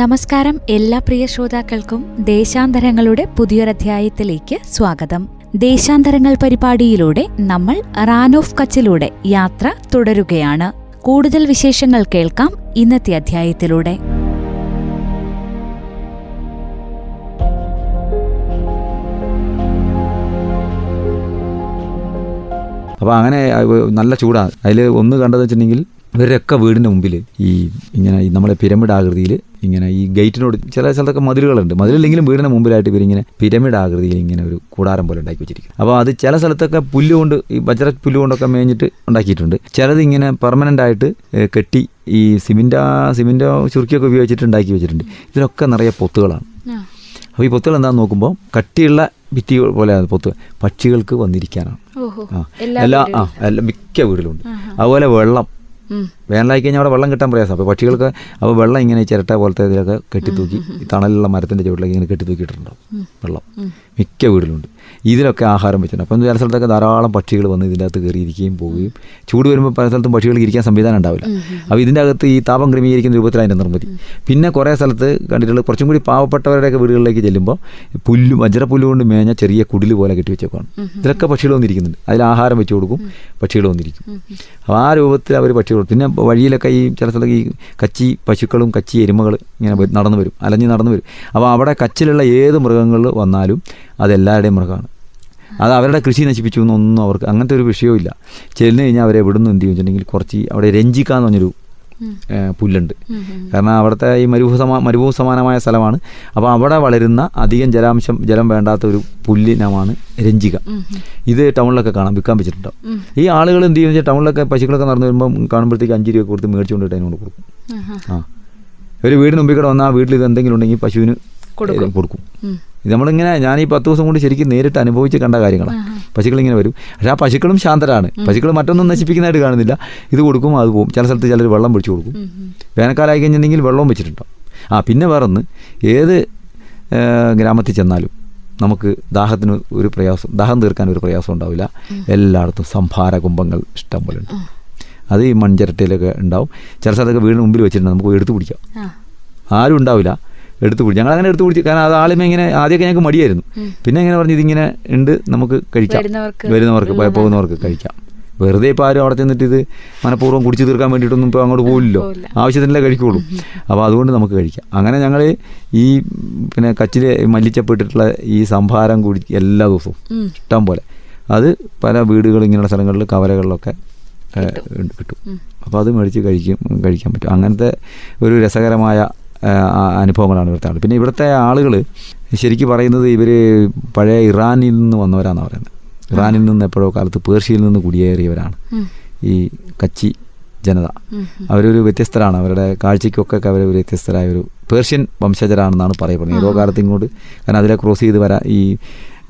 നമസ്കാരം എല്ലാ പ്രിയ ശ്രോതാക്കൾക്കും ദേശാന്തരങ്ങളുടെ പുതിയൊരധ്യായത്തിലേക്ക് സ്വാഗതം. ദേശാന്തരങ്ങൾ പരിപാടിയിലൂടെ നമ്മൾ റാൻ ഓഫ് കച്ചിലൂടെ യാത്ര തുടരുകയാണ്. കൂടുതൽ വിശേഷങ്ങൾ കേൾക്കാം ഇന്നത്തെ അധ്യായത്തിലൂടെ. അപ്പോൾ അങ്ങനെ നല്ല ചൂടാണ് അതിൽ ഒന്ന് കണ്ടതെന്ന് വെച്ചിട്ടുണ്ടെങ്കിൽ ഇവരൊക്കെ വീടിന്റെ മുമ്പിൽ ഈ ഇങ്ങനെ നമ്മളെ പിരമിഡ് ആകൃതിയിൽ ഇങ്ങനെ ഈ ഗേറ്റിനോട് ചില സ്ഥലത്തൊക്കെ മതിലുകളുണ്ട്. മതിലില്ലെങ്കിലും വീടിന് മുമ്പിലായിട്ട് ഇവരിങ്ങനെ പിരമിഡ് ആകൃതിയിൽ ഇങ്ങനെ ഒരു കൂടാരം പോലെ ഉണ്ടാക്കി വെച്ചിരിക്കും അപ്പോൾ അത് ചില സ്ഥലത്തൊക്കെ പുല്ല് കൊണ്ട് ഈ വജ്ര പുല്ല് കൊണ്ടൊക്കെ മേഞ്ഞിട്ട് ഉണ്ടാക്കിയിട്ടുണ്ട്. ചിലത് ഇങ്ങനെ പെർമനന്റ് ആയിട്ട് കെട്ടി ഈ സിമിന്റ് സിമിന്റോ ചുരുക്കിയൊക്കെ ഉപയോഗിച്ചിട്ട് ഉണ്ടാക്കി വെച്ചിട്ടുണ്ട്. ഇതിലൊക്കെ നിറയെ പൊത്തുകളാണ്. അപ്പോൾ ഈ പൊത്തുകൾ എന്താണെന്ന് നോക്കുമ്പോൾ കട്ടിയുള്ള ഭിത്തി പോലെയാണ് പൊത്ത് പക്ഷികൾക്ക് വന്നിരിക്കാനാണ്. ആ. എല്ലാ ആ എല്ലാ മിക്ക വീടിലുണ്ട് അതുപോലെ വെള്ളം. വേനലായി കഴിഞ്ഞാൽ അവിടെ വെള്ളം കിട്ടാൻ പ്രയാസം. അപ്പോൾ പക്ഷികൾക്ക് അപ്പോൾ വെള്ളം ഇങ്ങനെ ചിരട്ട പോലത്തെ ഇതിലൊക്കെ കെട്ടിത്തൂക്കി തണലുള്ള മരത്തിന്റെ ചുവട്ടിലേക്ക് ഇങ്ങനെ കെട്ടിത്തൂക്കിയിട്ടുണ്ടാവും വെള്ളം. മിക്ക വീട്ടിലുണ്ട് ഇതിലൊക്കെ ആഹാരം വെച്ചിട്ടുണ്ട്. അപ്പം ചില സ്ഥലത്തൊക്കെ ധാരാളം പക്ഷികൾ വന്ന് ഇതിന്റെ അകത്ത് കയറിയിരിക്കുകയും പോവുകയും ചൂട് വരുമ്പോൾ പല സ്ഥലത്തും പക്ഷികൾ ഇരിക്കാൻ സംവിധാനം ഉണ്ടാവില്ല. അപ്പോൾ ഇതിന്റെ അകത്ത് ഈ താപം ക്രമീകരിക്കുന്ന രൂപത്തിൽ അതിന്റെ നിർമ്മിതി. പിന്നെ കുറേ സ്ഥലത്ത് കണ്ടിട്ടുള്ള കുറച്ചും കൂടി പാവപ്പെട്ടവരുടെയൊക്കെ വീടുകളിലേക്ക് ചെല്ലുമ്പോൾ പുല്ലും വജ്രപ്പുല്ല് കൊണ്ട് മേഞ്ഞ ചെറിയ കുടിൽ പോലെ കെട്ടി വെച്ചേക്കാണ് ഇതിലൊക്കെ പക്ഷികൾ വന്നിരിക്കുന്നുണ്ട്. അതിൽ ആഹാരം വെച്ച് കൊടുക്കും പക്ഷികൾ വന്നിരിക്കും. അപ്പോൾ ആ രൂപത്തിൽ അവർ പക്ഷികൾ പിന്നെ വഴിയിലൊക്കെ ഈ ചില സ്ഥലത്ത് ഈ കച്ചി പശുക്കളും കച്ചി എരുമകൾ ഇങ്ങനെ നടന്നു വരും. അലഞ്ഞ് നടന്നു വരും. അപ്പോൾ അവിടെ കച്ചിലുള്ള ഏത് മൃഗങ്ങൾ വന്നാലും അതെല്ലാവരുടെയും മൃഗമാണ്. അത് അവരുടെ കൃഷി നശിപ്പിച്ചു എന്നൊന്നും അവർക്ക് അങ്ങനത്തെ ഒരു വിഷയവും ചെല്ലു കഴിഞ്ഞാൽ അവരെ എവിടെ നിന്ന് എന്ത് ചെയ്യും വെച്ചിട്ടുണ്ടെങ്കിൽ കുറച്ച് അവിടെ രഞ്ജിക്ക എന്ന് പറഞ്ഞൊരു പുല്ലുണ്ട്. കാരണം അവിടുത്തെ ഈ മരുഭൂ സമ മരുഭൂ സമാനമായ സ്ഥലമാണ്. അപ്പോൾ അവിടെ വളരുന്ന അധികം ജലാംശം ജലം വേണ്ടാത്ത ഒരു പുല്ലിനമാണ് രഞ്ജിക ഇത് ടൗണിലൊക്കെ കാണാം വിൽക്കാൻ വെച്ചിട്ടുണ്ടാവും. ഈ ആളുകൾ എന്ത് ചെയ്യുന്ന വെച്ചാൽ ടൗണിലൊക്കെ പശുക്കളൊക്കെ നടന്നു വരുമ്പോൾ കാണുമ്പോഴത്തേക്ക് അഞ്ച് രൂപ കൊടുത്ത് മേടിച്ചുകൊണ്ടിട്ട് അതിനോട് കൊടുക്കും. ആ. ഒരു വീടിന് മുമ്പിൽ കൂടെ വന്നാൽ ആ വീട്ടിൽ ഇത് എന്തെങ്കിലും ഉണ്ടെങ്കിൽ പശുവിന് കൊടുക്കും. ഇത് നമ്മളിങ്ങനെ ഞാൻ ഈ പത്ത് ദിവസം കൊണ്ട് ശരിക്കും നേരിട്ട് അനുഭവിച്ച് കണ്ട കാര്യങ്ങളാണ് പശുക്കൾ ഇങ്ങനെ വരും. പക്ഷേ ആ പശുക്കളും ശാന്തരാണ്. പശുക്കൾ മറ്റൊന്നും നശിപ്പിക്കുന്നതായിട്ട് കാണുന്നില്ല. ഇത് കൊടുക്കും അത് പോകും ചില സ്ഥലത്ത് ചിലർ വെള്ളം പിടിച്ചു കൊടുക്കും. വേനൽക്കാലമായി കഴിഞ്ഞിട്ടുണ്ടെങ്കിൽ വെള്ളവും വെച്ചിട്ടുണ്ടാവും. ആ പിന്നെ വേറൊന്ന്. ഏത് ഗ്രാമത്തിൽ ചെന്നാലും നമുക്ക് ദാഹത്തിന് ഒരു പ്രയാസം ദാഹം തീർക്കാൻ ഒരു പ്രയാസം ഉണ്ടാവില്ല. എല്ലായിടത്തും സംഭാര കുംഭങ്ങൾ ഇഷ്ടം പോലെ ഉണ്ട് അത് ഈ മൺചിരട്ടയിലൊക്കെ ഉണ്ടാവും. ചില സ്ഥലത്തൊക്കെ വീടിന് മുമ്പിൽ വെച്ചിട്ടുണ്ടെങ്കിൽ നമുക്ക് എടുത്തു പിടിക്കാം. ആരും ഉണ്ടാവില്ല. എടുത്ത് കുടിച്ചു. ഞങ്ങൾ അങ്ങനെ എടുത്തു കുടിച്ചു. കാരണം അത് ആളുമേ ഇങ്ങനെ ആദ്യമൊക്കെ ഞങ്ങൾക്ക് മടിയായിരുന്നു. പിന്നെ ഇങ്ങനെ പറഞ്ഞു ഇതിങ്ങനെ ഉണ്ട് നമുക്ക് കഴിക്കാം. വരുന്നവർക്ക് പോകുന്നവർക്ക് കഴിക്കാം. വെറുതെ ഇപ്പോൾ ആരും അവിടെ ചെന്നിട്ട് ഇത് മനഃപൂർവം കുടിച്ചു തീർക്കാൻ വേണ്ടിയിട്ടൊന്നും ഇപ്പോൾ അങ്ങോട്ട് പോകില്ലല്ലോ ആവശ്യത്തിനല്ലേ കഴിക്കുള്ളൂ. അപ്പോൾ അതുകൊണ്ട് നമുക്ക് കഴിക്കാം. അങ്ങനെ ഞങ്ങൾ ഈ പിന്നെ കച്ചിൽ മല്ലിച്ചപ്പെട്ടിട്ടുള്ള ഈ സംഭാരം കുടി എല്ലാ ദിവസവും ഇഷ്ടം പോലെ. അത് പല വീടുകൾ ഇങ്ങനെയുള്ള സ്ഥലങ്ങളിൽ കവലകളിലൊക്കെ കിട്ടും. അപ്പോൾ അത് മേടിച്ച് കഴിക്കും കഴിക്കാൻ പറ്റും. അങ്ങനത്തെ ഒരു രസകരമായ അനുഭവങ്ങളാണ് ഇവിടുത്തെ ആൾ പിന്നെ ഇവിടുത്തെ ആളുകൾ ശരിക്കും പറയുന്നത് ഇവർ പഴയ ഇറാനിൽ നിന്ന് വന്നവരാണെന്ന് പറയുന്നത്. ഇറാനിൽ നിന്ന് എപ്പോഴോ കാലത്ത് പേർഷ്യയിൽ നിന്ന് കുടിയേറിയവരാണ്. ഈ കച്ചി ജനത. അവരൊരു വ്യത്യസ്തരാണ്. അവരുടെ കാഴ്ചയ്ക്കൊക്കെ അവർ ഒരു വ്യത്യസ്തരായ ഒരു പേർഷ്യൻ വംശജരാണെന്നാണ് പറയപ്പെടുന്നത്. ഏതോ കാലത്ത് ഇങ്ങോട്ട് കാരണം അതിലെ ക്രോസ് ചെയ്ത് വരാൻ ഈ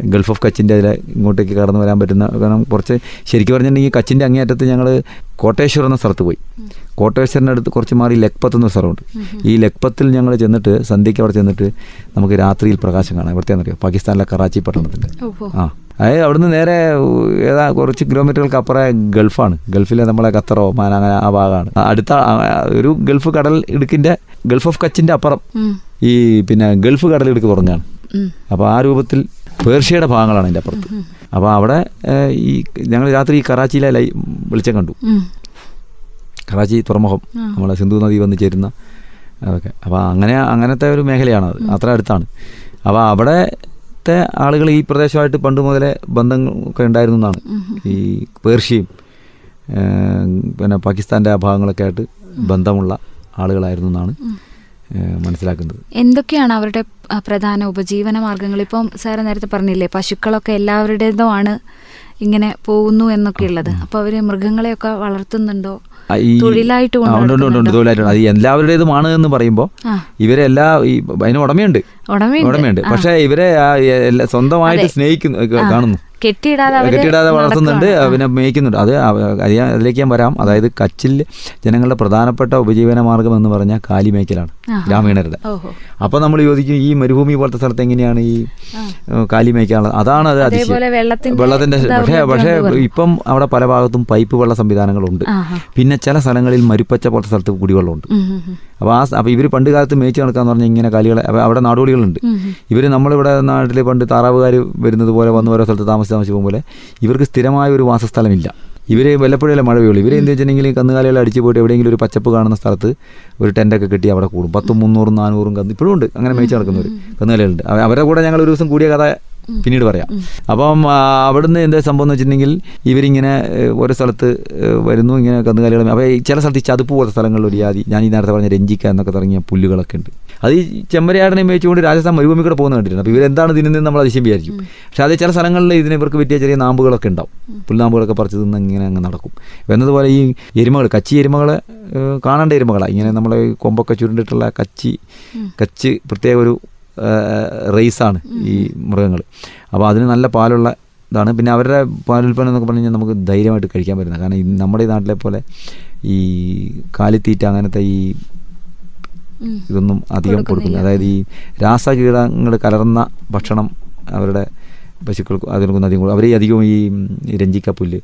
ഗൾഫ് ഓഫ് കച്ചിന്റെ അതിലെ ഇങ്ങോട്ടേക്ക് കടന്നു വരാൻ പറ്റുന്ന കാരണം കുറച്ച് ശരിക്കും പറഞ്ഞിട്ടുണ്ടെങ്കിൽ കച്ചിന്റെ അങ്ങേയറ്റത്ത് ഞങ്ങൾ കോട്ടേശ്വർ എന്ന സ്ഥലത്ത് പോയി. കോട്ടേശ്വറിന്റെ അടുത്ത് കുറച്ച് മാറി ലക്പത്ത് എന്ന സ്ഥലമുണ്ട്. ഈ ലക്പത്തിൽ ഞങ്ങൾ ചെന്നിട്ട് സന്ധ്യയ്ക്ക് അവിടെ ചെന്നിട്ട് നമുക്ക് രാത്രിയിൽ പ്രകാശം കാണാം. ഇവിടുത്തെ അറിയാം പാകിസ്ഥാനിലെ കറാച്ചി പട്ടണത്തിന്റെ ആ. അതായത് അവിടുന്ന് നേരെ ഏതാ കുറച്ച് കിലോമീറ്ററുകൾക്ക് അപ്പുറം ഗൾഫാണ്. ഗൾഫിലെ നമ്മളെ ഖത്തറോ മാന അങ്ങനെ ആ ഭാഗമാണ് അടുത്ത ഒരു ഗൾഫ് കടൽ ഇടുക്കിന്റെ ഗൾഫ് ഓഫ് കച്ചിന്റെ അപ്പുറം. ഈ പിന്നെ ഗൾഫ് കടൽ ഇടുക്ക് തുറഞ്ഞാണ് അപ്പോൾ ആ രൂപത്തിൽ പേർഷ്യയുടെ ഭാഗങ്ങളാണ് അതിന്റെ അപ്പുറത്ത്. അപ്പോൾ അവിടെ ഈ ഞങ്ങൾ രാത്രി ഈ കറാച്ചിയിലെ ലൈ വെളിച്ചം കണ്ടു. കറാച്ചി തുറമുഖം നമ്മളെ സിന്ധു നദി വന്ന് ചേരുന്ന അതൊക്കെ. അപ്പോൾ അങ്ങനെ അങ്ങനത്തെ ഒരു മേഖലയാണ് അത്. അത്ര അടുത്താണ്. അപ്പോൾ അവിടത്തെ ആളുകൾ ഈ പ്രദേശമായിട്ട് പണ്ട് മുതലേ ബന്ധങ്ങളൊക്കെ ഉണ്ടായിരുന്നു എന്നാണ്. ഈ പേർഷ്യയും പിന്നെ പാകിസ്ഥാന്റെ ആ ഭാഗങ്ങളൊക്കെ ആയിട്ട് ബന്ധമുള്ള ആളുകളായിരുന്നു എന്നാണ്. മനസ്സിലാക്കുന്നത്. എന്തൊക്കെയാണ് അവരുടെ പ്രധാന ഉപജീവന മാർഗങ്ങൾ? ഇപ്പം സാറ് നേരത്തെ പറഞ്ഞില്ലേ പശുക്കളൊക്കെ എല്ലാവരുടേതുമാണ് ഇങ്ങനെ പോകുന്നു എന്നൊക്കെ ഉള്ളത് അപ്പോൾ അവർ മൃഗങ്ങളെയൊക്കെ വളർത്തുന്നുണ്ടോ? തൊഴിലായിട്ട് തൊഴിലായിട്ടുണ്ട് അത് എല്ലാവരുടേതുമാണ് എന്ന് പറയുമ്പോൾ. ഇവരെ എല്ലാ ഈ അതിന് ഉടമയുണ്ട്. ഉടമയുണ്ട്. പക്ഷേ ഇവരെ സ്വന്തമായിട്ട് സ്നേഹിക്കുന്നു കാണുന്നു. കെട്ടിയിടാതെ വളർത്തുന്നുണ്ട്. പിന്നെ മേയ്ക്കുന്നുണ്ട്. അത് അതിലേക്ക് ഞാൻ വരാം. അതായത് കച്ചിൽ ജനങ്ങളുടെ പ്രധാനപ്പെട്ട ഉപജീവന മാർഗം എന്ന് പറഞ്ഞാൽ കാലി മേയ്ക്കലാണ് ആഹാ. ഗ്രാമീണരുടെ. അപ്പൊ നമ്മൾ ചോദിക്കും ഈ മരുഭൂമി പോലത്തെ സ്ഥലത്ത് എങ്ങനെയാണ് ഈ കാലി മേയ്ക്കാനുള്ളത്? അതാണ് അത് വെള്ളത്തിന്റെ പക്ഷേ പക്ഷേ ഇപ്പം അവിടെ പല ഭാഗത്തും പൈപ്പ് വെള്ള സംവിധാനങ്ങളുണ്ട്. പിന്നെ ചില സ്ഥലങ്ങളിൽ മരുപ്പച്ച പോലത്തെ സ്ഥലത്ത് കുടിവെള്ളമുണ്ട്. അപ്പോൾ ആ അപ്പോൾ ഇവർ പണ്ട് കാലത്ത് മേച്ച് നടക്കാന്ന് പറഞ്ഞാൽ ഇങ്ങനെ കാലികളെ അവിടെ നാടോടികളുണ്ട്. ഇവർ നമ്മളിവിടെ നാട്ടിൽ പണ്ട് താറാവുകാർ വരുന്നത് പോലെ വന്ന് ഓരോ സ്ഥലത്ത് താമസിച്ച് പോലെ ഇവർക്ക് സ്ഥിരമായ ഒരു വാസസ്ഥലമില്ല. ഇവർ വല്ലപ്പോഴല്ലേ മഴ പെയ്യുള്ളൂ. ഇവരെ എന്ത് വെച്ചിട്ടുണ്ടെങ്കിൽ കന്നുകാലികൾ അടിച്ച് പോയിട്ട് എവിടെയെങ്കിലും ഒരു പച്ചപ്പ് കാണുന്ന സ്ഥലത്ത് ഒരു ടെന്റൊക്കെ കെട്ടി അവിടെ കൂടും. പത്തും മുന്നൂറും നാനൂറും കന്ന് ഇപ്പോഴും ഉണ്ട്. അങ്ങനെ മേയിച്ച് നടക്കുന്നവർ കന്നുകാലികളുണ്ട്. അവ- അവരുടെ കൂടെ ഞങ്ങൾ ഒരു ദിവസം കൂടിയ കഥ പിന്നീട് പറയാം. അപ്പം അവിടുന്ന് എന്താ സംഭവം എന്ന് വെച്ചിട്ടുണ്ടെങ്കിൽ ഇവരിങ്ങനെ ഓരോ സ്ഥലത്ത് വരുന്നു ഇങ്ങനെ കന്നുകാലികൾ അപ്പോൾ ഈ ചില സ്ഥലത്ത് ഈ ചതുപ്പ് പോലത്തെ സ്ഥലങ്ങളിൽ ഒരു ജാതി ഞാൻ ഈ നേരത്തെ പറഞ്ഞ രഞ്ജിക്ക എന്നൊക്കെ തുടങ്ങിയ പുല്ലുകളൊക്കെ ഉണ്ട്. അത് ഈ ചെമ്മരയാടനെ മേയിച്ചുകൊണ്ട് രാജസ്ഥാൻ മരുഭൂമി കൂടെ പോകുന്ന കണ്ടിട്ടുണ്ട്. അപ്പോൾ ഇവരെന്താണ് നിന്ന് നമ്മൾ അതിശയം വിചാരിക്കും പക്ഷേ അത് ചില സ്ഥലങ്ങളിൽ ഇതിനെ ഇവർക്ക് പറ്റിയ ചെറിയ നാമ്പുകളൊക്കെ ഉണ്ടാവും. പുൽനാമ്പുകളൊക്കെ പറിച്ച് തിന്ന് ഇങ്ങനെ അങ്ങ് നടക്കും. എന്നതുപോലെ ഈ എരുമകൾ കച്ചി എരുമകളെ ഏഹ്, കാണേണ്ട എരുമകളാണ് ഇങ്ങനെ നമ്മൾ കൊമ്പൊക്കെ ചുരുണ്ടിട്ടുള്ള കച്ചി കച്ച് പ്രത്യേക ഒരു റേസാണ് ഈ മൃഗങ്ങൾ അപ്പോൾ അതിന് നല്ല പാലുള്ള ഇതാണ്. പിന്നെ അവരുടെ പാലുൽപ്പന്നം എന്നൊക്കെ പറഞ്ഞു കഴിഞ്ഞാൽ നമുക്ക് ധൈര്യമായിട്ട് കഴിക്കാൻ പറ്റുന്ന കാരണം നമ്മുടെ ഈ നാട്ടിലെ പോലെ ഈ കാലിത്തീറ്റ അങ്ങനത്തെ ഈ ഇതൊന്നും അധികം കൊടുക്കുന്നില്ല. അതായത് ഈ രാസകീടങ്ങൾ കലർന്ന ഭക്ഷണം അവരുടെ പശുക്കൾക്ക് അതിനൊന്നും അധികം. അവർ അധികവും ഈ ഈ രഞ്ജിക്ക പുല്ല്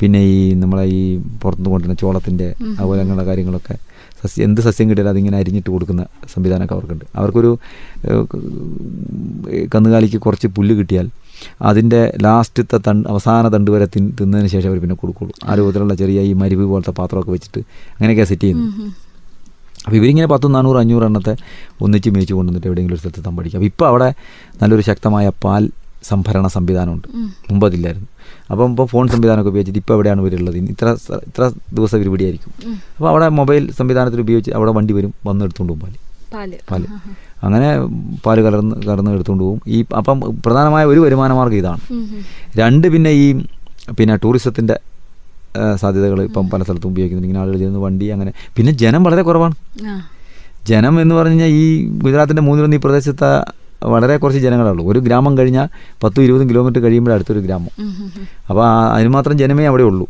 പിന്നെ ഈ നമ്മളെ ഈ പുറത്തുനിന്ന് കൊണ്ടുവരുന്ന ചോളത്തിന്റെ അതുപോലെ അങ്ങനെയുള്ള കാര്യങ്ങളൊക്കെ സസ്യം എന്ത് സസ്യം കിട്ടിയാലും അതിങ്ങനെ അരിഞ്ഞിട്ട് കൊടുക്കുന്ന സംവിധാനമൊക്കെ അവർക്കുണ്ട്. അവർക്കൊരു കന്നുകാലിക്ക് കുറച്ച് പുല്ല് കിട്ടിയാൽ അതിന്റെ ലാസ്റ്റത്തെ തണ്ട് അവസാന തണ്ട് വരെ തിൻ തിന്നതിന് ശേഷം അവർ പിന്നെ കൊടുക്കുള്ളൂ. ആ രൂപത്തിലുള്ള ചെറിയ ഈ മരുവ് പോലത്തെ പാത്രമൊക്കെ വെച്ചിട്ട് അങ്ങനെയൊക്കെ സെറ്റ് ഉം. അപ്പോൾ ഇവരിങ്ങനെ പത്ത് നാനൂറ് അഞ്ഞൂറ് എണ്ണത്തെ ഒന്നിച്ച് മേയിച്ച് കൊണ്ടുവന്നിട്ട് എവിടെയെങ്കിലും ഒരു സ്ഥലത്ത് തമ്പടിക്കും. അപ്പോൾ ഇപ്പോൾ അവിടെ നല്ലൊരു ശക്തമായ പാൽ സംഭരണ സംവിധാനമുണ്ട്. മുമ്പതില്ലായിരുന്നു. മുമ്പ് അതില്ലായിരുന്നു അപ്പം ഇപ്പോൾ ഫോൺ സംവിധാനമൊക്കെ ഉപയോഗിച്ചിട്ട് ഇപ്പോൾ എവിടെയാണ് ഇവരുള്ളത് ഇത്ര ഇത്ര ദിവസം ഇവർ ഇവിടെയായിരിക്കും. അപ്പോൾ അവിടെ മൊബൈൽ സംവിധാനത്തിൽ ഉപയോഗിച്ച് അവിടെ വണ്ടി വരും വന്ന് എടുത്തുകൊണ്ട് പോകും പാൽ. പാൽ. അങ്ങനെ പാൽ കലർന്ന് കലർന്ന് എടുത്തുകൊണ്ട് പോകും ഈ അപ്പം പ്രധാനമായ ഒരു വരുമാന മാർഗം ഇതാണ്. രണ്ട് പിന്നെ ഈ പിന്നെ ടൂറിസത്തിന്റെ സാധ്യതകൾ ഇപ്പം പല സ്ഥലത്തും ഉപയോഗിക്കുന്നുണ്ട്. ഇങ്ങനെ ആളുകൾ ചെയ്യുന്ന വണ്ടി അങ്ങനെ പിന്നെ ജനം വളരെ കുറവാണ്. ജനം എന്ന് പറഞ്ഞു കഴിഞ്ഞാൽ ഈ ഗുജറാത്തിന്റെ മൂന്നിലൊന്ന് ഈ പ്രദേശത്ത് വളരെ കുറച്ച് ജനങ്ങളേ ഉള്ളൂ ഒരു ഗ്രാമം കഴിഞ്ഞാൽ പത്തും ഇരുപതും കിലോമീറ്റർ കഴിയുമ്പോൾ അടുത്തൊരു ഗ്രാമം. അപ്പോൾ അതിനുമാത്രം അതിന് മാത്രം ജനമേ അവിടെ ഉള്ളൂ.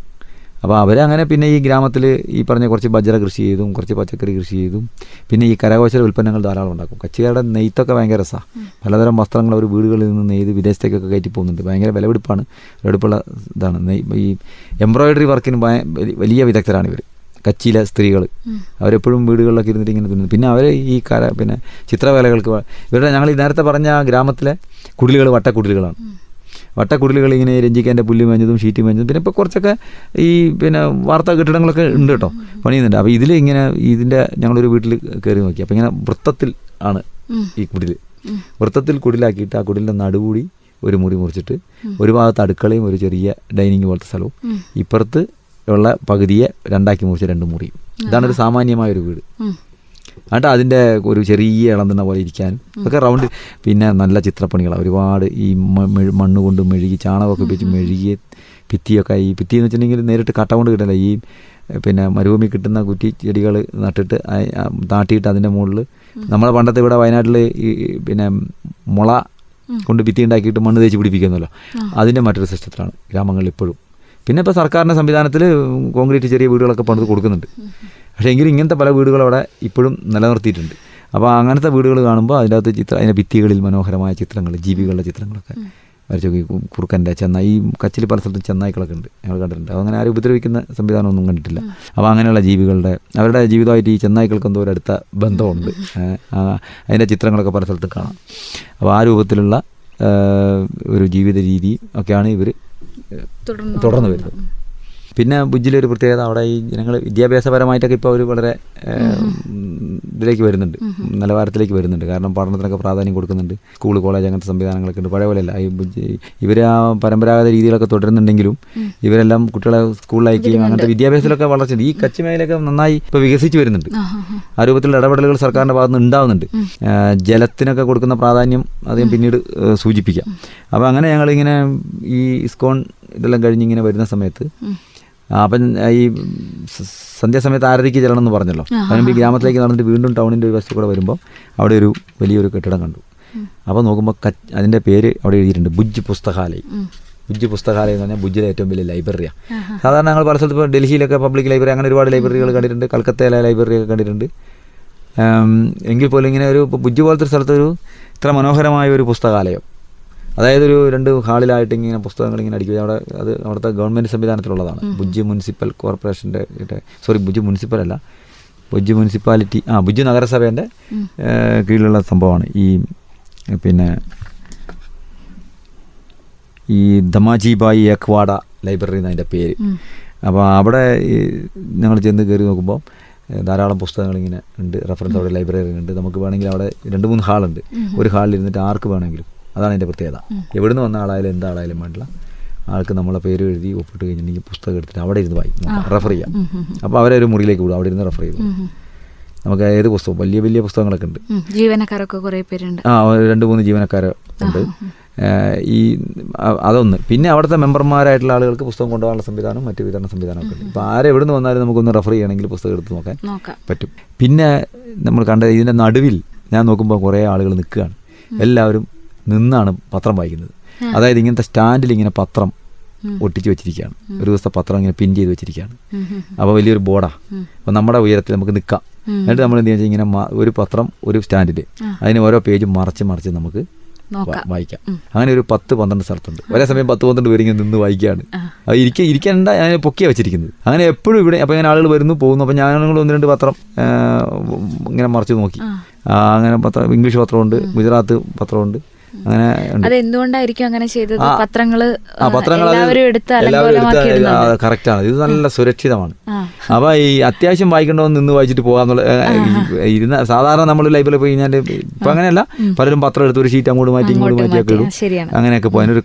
അപ്പോൾ അവരങ്ങനെ പിന്നെ ഈ ഗ്രാമത്തിൽ ഈ പറഞ്ഞ കുറച്ച് ബജ്ര കൃഷി ചെയ്തും കുറച്ച് പച്ചക്കറി കൃഷി ചെയ്തും പിന്നെ ഈ കരകൗശല ഉൽപ്പന്നങ്ങൾ ധാരാളം ഉണ്ടാക്കും. കച്ചികാരുടെ നെയ്ത്തൊക്കെ ഭയങ്കര രസമാണ് പലതരം വസ്ത്രങ്ങൾ അവർ വീടുകളിൽ നിന്ന് നെയ്ത് വിദേശത്തേക്കൊക്കെ കയറ്റി പോകുന്നുണ്ട്. ഭയങ്കര വിലപിടിപ്പാണ്. വിലപിടിപ്പുള്ള ഇതാണ്. നെയ് ഈ എംബ്രോയിഡറി വർക്കിന് വലിയ വിദഗ്ധരാണ് ഇവർ കച്ചിയിലെ സ്ത്രീകൾ അവരെപ്പോഴും വീടുകളിലൊക്കെ ഇരുന്നിട്ട് ഇങ്ങനെ തുന്നുന്നു. പിന്നെ അവർ ഈ കര പിന്നെ ചിത്രവേലകൾക്ക് ഇവരുടെ ഞങ്ങൾ ഈ നേരത്തെ പറഞ്ഞ ഗ്രാമത്തിലെ കുടിലുകൾ വട്ടക്കുടിലുകളാണ്. വട്ടക്കുടിലുകൾ ഇങ്ങനെ രഞ്ജിക്കാന്റെ പുല്ല് മേഞ്ഞതും ഷീറ്റ് മേഞ്ഞതും പിന്നെ ഇപ്പോൾ കുറച്ചൊക്കെ ഈ പിന്നെ വാർത്താ കെട്ടിടങ്ങളൊക്കെ ഉണ്ട് കേട്ടോ. പണിയുന്നുണ്ട്. അപ്പോൾ ഇതിൽ ഇങ്ങനെ ഇതിന്റെ ഞങ്ങളൊരു വീട്ടിൽ കയറി നോക്കി. അപ്പോൾ ഇങ്ങനെ വൃത്തത്തിൽ ആണ് ഈ കുടിൽ വൃത്തത്തിൽ കുടിലാക്കിയിട്ട് ആ കുടിലിന്റെ നടുകൂടി ഒരു മുറി മുറിച്ചിട്ട് ഒരു ഭാഗത്ത് അടുക്കളയും ഒരു ചെറിയ ഡൈനിങ് പോലത്തെ സ്ഥലവും. ഇപ്പുറത്ത് ഉള്ള പകുതിയെ രണ്ടാക്കി മുറിച്ച് രണ്ട് മുറിയും ഇതാണ് ഒരു സാമാന്യമായ ഒരു വീട്. എന്നിട്ട് അതിന്റെ ഒരു ചെറിയ ഇളന്തുന്ന പോലെ ഇരിക്കാൻ ഒക്കെ റൗണ്ട് പിന്നെ നല്ല ചിത്രപ്പണികളാണ് ഒരുപാട് ഈ മണ്ണ് കൊണ്ട് മെഴുകി ചാണകമൊക്കെ ഉപയോഗിച്ച് മെഴുകി ഭിത്തിയൊക്കെ ഈ ഭിത്തി എന്ന് വെച്ചിട്ടുണ്ടെങ്കിൽ നേരിട്ട് കട്ട കൊണ്ട് കിട്ടില്ല ഈ പിന്നെ മരുഭൂമി കിട്ടുന്ന കുറ്റി ചെടികൾ നട്ടിട്ട് താട്ടിയിട്ട് അതിന്റെ മുകളിൽ നമ്മളെ പണ്ടത്തെ ഇവിടെ വയനാട്ടിൽ ഈ പിന്നെ മുള കൊണ്ട് ഭിത്തി ഉണ്ടാക്കിയിട്ട് മണ്ണ് തേച്ച് പിടിപ്പിക്കുന്നല്ലോ അതിന്റെ മറ്റൊരു സിസ്റ്റത്തിലാണ് ഗ്രാമങ്ങളിൽ ഇപ്പോഴും. പിന്നെ ഇപ്പോൾ സർക്കാരിന്റെ സംവിധാനത്തിൽ കോൺക്രീറ്റ് ചെറിയ വീടുകളൊക്കെ പണിത് കൊടുക്കുന്നുണ്ട്. പക്ഷേ എങ്കിലും ഇങ്ങനത്തെ പല വീടുകൾ അവിടെ ഇപ്പോഴും നിലനിർത്തിയിട്ടുണ്ട്. അപ്പോൾ അങ്ങനത്തെ വീടുകൾ കാണുമ്പോൾ അതിന്റെ അകത്ത് ചിത്ര അതിന്റെ ഭിത്തികളിൽ മനോഹരമായ ചിത്രങ്ങൾ ജീവികളുടെ ചിത്രങ്ങളൊക്കെ വരച്ചു കുറുക്കന്റെ ചെന്നായി ഈ കച്ചിൽ പല സ്ഥലത്തും ചെന്നായ്ക്കളൊക്കെ ഉണ്ട്. ഞങ്ങൾ കണ്ടിട്ടുണ്ട്. അതങ്ങനെ ആരും ഉപദ്രവിക്കുന്ന സംവിധാനമൊന്നും കണ്ടിട്ടില്ല. അപ്പോൾ അങ്ങനെയുള്ള ജീവികളുടെ അവരുടെ ജീവിതമായിട്ട് ഈ ചെന്നായ്ക്കൾക്ക് എന്തോ ഒരു അടുത്ത ബന്ധമുണ്ട്. അതിന്റെ ചിത്രങ്ങളൊക്കെ പല സ്ഥലത്തും കാണാം. അപ്പോൾ ആ രൂപത്തിലുള്ള ഒരു ജീവിത രീതി ഒക്കെയാണ് ഇവർ തുടർന്ന് വരുന്നത്. പിന്നെ ഭുജിലൊരു പ്രത്യേകത അവിടെ ഈ ജനങ്ങൾ വിദ്യാഭ്യാസപരമായിട്ടൊക്കെ ഇപ്പോൾ അവർ വളരെ ഇതിലേക്ക് വരുന്നുണ്ട്. നിലവാരത്തിലേക്ക് വരുന്നുണ്ട്. കാരണം പഠനത്തിനൊക്കെ പ്രാധാന്യം കൊടുക്കുന്നുണ്ട്. സ്കൂൾ കോളേജ് അങ്ങനത്തെ സംവിധാനങ്ങളൊക്കെ ഉണ്ട്. പഴയ പോലെയല്ല. ഈ ബുജ്ജി ഇവർ ആ പരമ്പരാഗത രീതികളൊക്കെ തുടരുന്നുണ്ടെങ്കിലും ഇവരെല്ലാം കുട്ടികളെ സ്കൂളിലയക്കുകയും അങ്ങനത്തെ വിദ്യാഭ്യാസത്തിലൊക്കെ വളർച്ച ഈ കച്ചി മേഖലയൊക്കെ നന്നായി ഇപ്പോൾ വികസിച്ച് വരുന്നുണ്ട്. ആ, രൂപത്തിലുള്ള ഇടപെടലുകൾ സർക്കാരിന്റെ ഭാഗത്ത് നിന്ന് ഉണ്ടാവുന്നുണ്ട് ജലത്തിനൊക്കെ കൊടുക്കുന്ന പ്രാധാന്യം അദ്ദേഹം പിന്നീട് സൂചിപ്പിക്കാം. അപ്പോൾ അങ്ങനെ ഞങ്ങളിങ്ങനെ ഈ ഇസ്കോൺ ഇതെല്ലാം കഴിഞ്ഞ് ഇങ്ങനെ വരുന്ന സമയത്ത് അപ്പൻ അപ്പം ഈ സന്ധ്യാസമയത്ത് ആരതിക്ക് ചെല്ലണം എന്ന് പറഞ്ഞല്ലോ. അതിനുമ്പ് ഈ ഗ്രാമത്തിലേക്ക് നടന്നിട്ട് വീണ്ടും ടൗണിന്റെ ഒരു വശത്ത് കൂടെ വരുമ്പോൾ അവിടെ ഒരു വലിയൊരു കെട്ടിടം കണ്ടു. അപ്പോൾ നോക്കുമ്പോൾ കച്ച് അതിന്റെ പേര് അവിടെ എഴുതിയിട്ടുണ്ട്. ബുജ് പുസ്തകാലയം. ബുജ് പുസ്തകാലയം എന്ന് പറഞ്ഞാൽ ബുജിലെ ഏറ്റവും വലിയ ലൈബ്രറിയാണ് സാധാരണ ഞങ്ങൾ പല സ്ഥലത്ത് ഇപ്പോൾ ഡൽഹിയിലൊക്കെ പബ്ലിക് ലൈബ്രറി അങ്ങനെ ഒരുപാട് ലൈബ്രറികൾ കണ്ടിട്ടുണ്ട്. കൽക്കത്തയിലെ ലൈബ്രറി ഒക്കെ കണ്ടിട്ടുണ്ട് എങ്കിൽ പോലും ഇങ്ങനെ ഒരു ബുജ്ജ് ബുജ് പോലത്തെ ഒരു സ്ഥലത്തൊരു ഇത്ര മനോഹരമായ ഒരു പുസ്തകാലയം. അതായത് ഒരു രണ്ട് ഹാളിലായിട്ട് ഇങ്ങനെ പുസ്തകങ്ങൾ ഇങ്ങനെ അടിക്കുക അവിടെ അത് അവിടുത്തെ ഗവൺമെന്റ് സംവിധാനത്തിലുള്ളതാണ്. ഭുജ് മുനിസിപ്പൽ കോർപ്പറേഷന്റെ സോറി ഭുജ് മുനിസിപ്പൽ അല്ല ഭുജ് മുനിസിപ്പാലിറ്റി ആ ഭുജ് നഗരസഭേന്റെ കീഴിലുള്ള സംഭവമാണ്. ഈ പിന്നെ ഈ ദമാജിബായി ഏക്വാഡ ലൈബ്രറി എന്നതിന്റെ പേര്. അപ്പോൾ അവിടെ ഞങ്ങൾ ചെന്ന് കയറി നോക്കുമ്പോൾ ധാരാളം പുസ്തകങ്ങൾ ഇങ്ങനെ ഉണ്ട്. റെഫറൻസ് അവിടെ ലൈബ്രറി ഉണ്ട്. നമുക്ക് വേണമെങ്കിൽ അവിടെ രണ്ട് മൂന്ന് ഹാളുണ്ട്. ഒരു ഹാളിൽ ഇരുന്നിട്ട് ആർക്ക് വേണമെങ്കിലും. അതാണ് അതിന്റെ പ്രത്യേകത. എവിടുന്ന് വന്ന ആളായാലും എന്താളായാലും വേണ്ടില്ല ആൾക്ക് നമ്മളെ പേര് എഴുതി ഒപ്പിട്ട് കഴിഞ്ഞിട്ടുണ്ടെങ്കിൽ പുസ്തകം എടുത്തിട്ട് അവിടെ ഇരുന്ന് വായിക്കും. റെഫർ ചെയ്യാം. അപ്പോൾ അവരെ ഒരു മുറിയിലേക്ക് വിടും. അവിടെ ഇരുന്ന് റെഫർ ചെയ്തു നമുക്ക് ഏത് പുസ്തകം വലിയ വലിയ പുസ്തകങ്ങളൊക്കെ ഉണ്ട്. ജീവനക്കാരൊക്കെ കുറേ പേരുണ്ട്. ആ രണ്ട് മൂന്ന് ജീവനക്കാരെ ഉണ്ട്. ഈ അതൊന്ന്. പിന്നെ അവിടുത്തെ മെമ്പർമാരായിട്ടുള്ള ആളുകൾക്ക് പുസ്തകം കൊണ്ടുപോകാനുള്ള സംവിധാനം മറ്റു വിതരണ സംവിധാനമൊക്കെ ഉണ്ട്. ഇപ്പോൾ ആരെ എവിടെ നിന്ന് വന്നാലും നമുക്കൊന്ന് റെഫർ ചെയ്യണമെങ്കിൽ പുസ്തകം എടുത്ത് നോക്കാൻ നോക്കാം. പറ്റും. പിന്നെ നമ്മൾ കണ്ട ഇതിന്റെ നടുവിൽ ഞാൻ നോക്കുമ്പോൾ കുറേ ആളുകൾ നിൽക്കുകയാണ്. എല്ലാവരും നിന്നാണ് പത്രം വായിക്കുന്നത്. അതായത് ഇങ്ങനത്തെ സ്റ്റാൻഡിൽ ഇങ്ങനെ പത്രം ഒട്ടിച്ച് വെച്ചിരിക്കുകയാണ്. ഒരു ദിവസത്തെ പത്രം ഇങ്ങനെ പിൻ ചെയ്ത് വെച്ചിരിക്കുകയാണ്. അപ്പോൾ വലിയൊരു ബോർഡാ. അപ്പോൾ നമ്മുടെ ഉയരത്തിൽ നമുക്ക് നിൽക്കാം. എന്നിട്ട് നമ്മൾ എന്ത് ചെയ്യുക ഇങ്ങനെ ഒരു പത്രം ഒരു സ്റ്റാൻഡിൽ അതിന് ഓരോ പേജും മറച്ച് മറിച്ച് നമുക്ക്. വായിക്കാം. അങ്ങനെ ഒരു പത്ത് പന്ത്രണ്ട് സ്ഥലത്തുണ്ട്. ഒരേ സമയം പത്ത് പന്ത്രണ്ട് പേര് ഇങ്ങനെ നിന്ന് വായിക്കുകയാണ്. അത് ഇരിക്കാൻ ഇരിക്കേണ്ട ഞാൻ പൊക്കിയാണ് വെച്ചിരിക്കുന്നത്. അങ്ങനെ എപ്പോഴും ഇവിടെ അപ്പോൾ ഇങ്ങനെ ആളുകൾ വരുന്നു പോകുന്നു. അപ്പോൾ ഞാനും ഒന്ന് രണ്ട് പത്രം ഇങ്ങനെ മറിച്ച് നോക്കി. അങ്ങനെ പത്രം ഇംഗ്ലീഷ് പത്രമുണ്ട് ഗുജറാത്ത് പത്രമുണ്ട്. അങ്ങനെ ഉണ്ട്. അത് അങ്ങനെ ചെയ്തത്. പത്രങ്ങൾ എല്ലാവരും എടുത്ത് എല്ലാവരും എടുത്ത് അലങ്കോലമാക്കി ഇടുന്നുണ്ട്. ആ, കറക്റ്റാണ് ഇത് നല്ല സുരക്ഷിതമാണ്. അപ്പൊ ഈ അത്യാവശ്യം വായിക്കേണ്ടവന്ന് നിന്ന് വായിച്ചിട്ട് പോകാന്നുള്ള ഇരുന്ന സാധാരണ നമ്മൾ ലൈബ്രറിയിൽ പോയി കഴിഞ്ഞാൽ ഇപ്പൊ അങ്ങനെയല്ല. പലരും പത്രം എടുത്ത് ഒരു ഷീറ്റ് അങ്ങോട്ട് മാറ്റി ഇങ്ങോട്ട് മാറ്റിയൊക്കെ മാറ്റി, ഇടും. അങ്ങനെയൊക്കെ പോയി. അതിനൊരു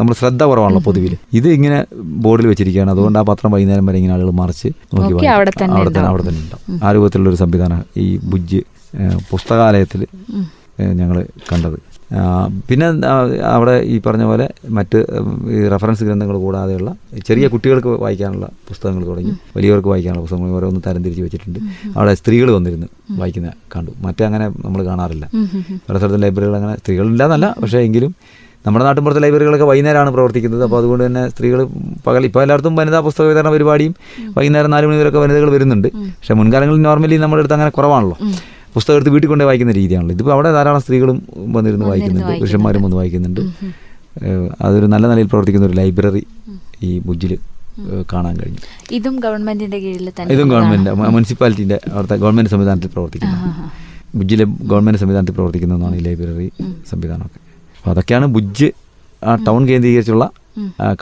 നമ്മൾ ശ്രദ്ധ കുറവാണല്ലോ പൊതുവിൽ ഇത് ഇങ്ങനെ ബോർഡിൽ വെച്ചിരിക്കുകയാണ്. അതുകൊണ്ട് ആ പത്രം വൈകുന്നേരം വരെ ഇങ്ങനെ ആളുകൾ മറിച്ച് നോക്കി അവിടെ തന്നെ അവിടെ തന്നെ ഉണ്ടാവും. ഉണ്ടാവും. ആ രൂപത്തിലുള്ള ഒരു സംവിധാനം ഈ ബുജ് പുസ്തകാലയത്തിൽ ഞങ്ങൾ കണ്ടത്. പിന്നെ അവിടെ ഈ പറഞ്ഞ പോലെ മറ്റ് ഈ റെഫറൻസ് ഗ്രന്ഥങ്ങൾ കൂടാതെയുള്ള ചെറിയ കുട്ടികൾക്ക് വായിക്കാനുള്ള പുസ്തകങ്ങൾ തുടങ്ങി. വലിയവർക്ക് വായിക്കാനുള്ള പുസ്തകങ്ങൾ ഓരോന്ന് തരംതിരിച്ച് വെച്ചിട്ടുണ്ട്. അവിടെ സ്ത്രീകൾ വന്നിരുന്നു വായിക്കുന്ന കണ്ടു. മറ്റേ അങ്ങനെ നമ്മൾ കാണാറില്ല. പല സ്ഥലത്തും ലൈബ്രറികൾ അങ്ങനെ സ്ത്രീകളില്ലാന്നല്ല പക്ഷേ എങ്കിലും നമ്മുടെ നാട്ടിൻപുറത്തെ ലൈബ്രറികളൊക്കെ വൈകുന്നേരമാണ് പ്രവർത്തിക്കുന്നത്. അപ്പോൾ അതുകൊണ്ട് തന്നെ സ്ത്രീകൾ പകൽ ഇപ്പോൾ എല്ലായിടത്തും വനിതാ പുസ്തക വിതരണ പരിപാടിയും വൈകുന്നേരം നാല് മണി വരെയൊക്കെ വനിതകൾ വരുന്നുണ്ട്. പക്ഷേ മുൻകാലങ്ങളിൽ നോർമലി നമ്മുടെ അടുത്ത് അങ്ങനെ കുറവാണല്ലോ. പുസ്തകം എടുത്ത് വീട്ടിൽ കൊണ്ട് വായിക്കുന്ന രീതിയാണല്ലോ. ഇതിപ്പോൾ അവിടെ ധാരാളം സ്ത്രീകളും വന്നിരുന്ന് വായിക്കുന്നുണ്ട് പുരുഷന്മാരും വന്ന് വായിക്കുന്നുണ്ട്. അതൊരു നല്ല നിലയിൽ പ്രവർത്തിക്കുന്ന ഒരു ലൈബ്രറി ഈ ബുജിൽ കാണാൻ കഴിഞ്ഞു. ഇതും ഗവൺമെന്റിന്റെ കീഴിൽ തന്നെ ഇതും ഗവൺമെന്റ് മുനിസിപ്പാലിറ്റിന്റെ അവിടുത്തെ ഗവൺമെന്റ് സംവിധാനത്തിൽ പ്രവർത്തിക്കുന്നു. ബുജിലെ ഗവൺമെന്റ് സംവിധാനത്തിൽ പ്രവർത്തിക്കുന്നതാണ് ഈ ലൈബ്രറി സംവിധാനമൊക്കെ. അപ്പോൾ അതൊക്കെയാണ് ബുജ് ആ ടൗൺ കേന്ദ്രീകരിച്ചുള്ള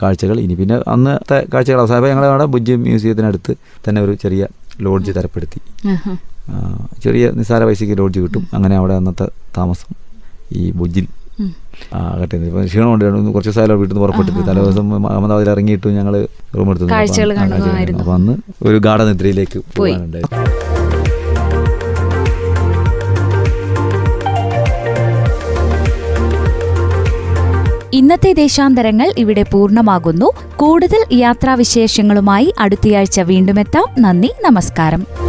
കാഴ്ചകൾ. ഇനി പിന്നെ അന്നത്തെ കാഴ്ചകൾ അവസാനം ഞങ്ങളുടെ ഞങ്ങളവിടെ ബുജ് മ്യൂസിയത്തിനടുത്ത് തന്നെ ഒരു ചെറിയ ലോഡ്ജ് തരപ്പെടുത്തി. ചെറിയ നിസ്സാര പൈസയ്ക്ക് ലോഡ്ജ് കിട്ടും. അങ്ങനെ അവിടെ അന്നത്തെ താമസം ഈ ബുജിൽ. ആകട്ടെ ഇപ്പം ക്ഷീണം ഉണ്ടായിരുന്നു കുറച്ച് ദിവസം വീട്ടിൽ നിന്ന് പുറപ്പെട്ടിട്ട്. തലേ ദിവസം അഹമ്മദാബാദിൽ ഇറങ്ങിയിട്ട് ഞങ്ങൾ റൂം എടുത്തു. അപ്പം അന്ന് ഒരു ഗാഠനിദ്രയിലേക്ക് പോകാനുണ്ടായി ഇന്നത്തെ ദേശാന്തരങ്ങൾ ഇവിടെ പൂർണമാകുന്നു. കൂടുതൽ യാത്രാവിശേഷങ്ങളുമായി അടുത്തയാഴ്ച വീണ്ടുമെത്താം. നന്ദി നമസ്കാരം.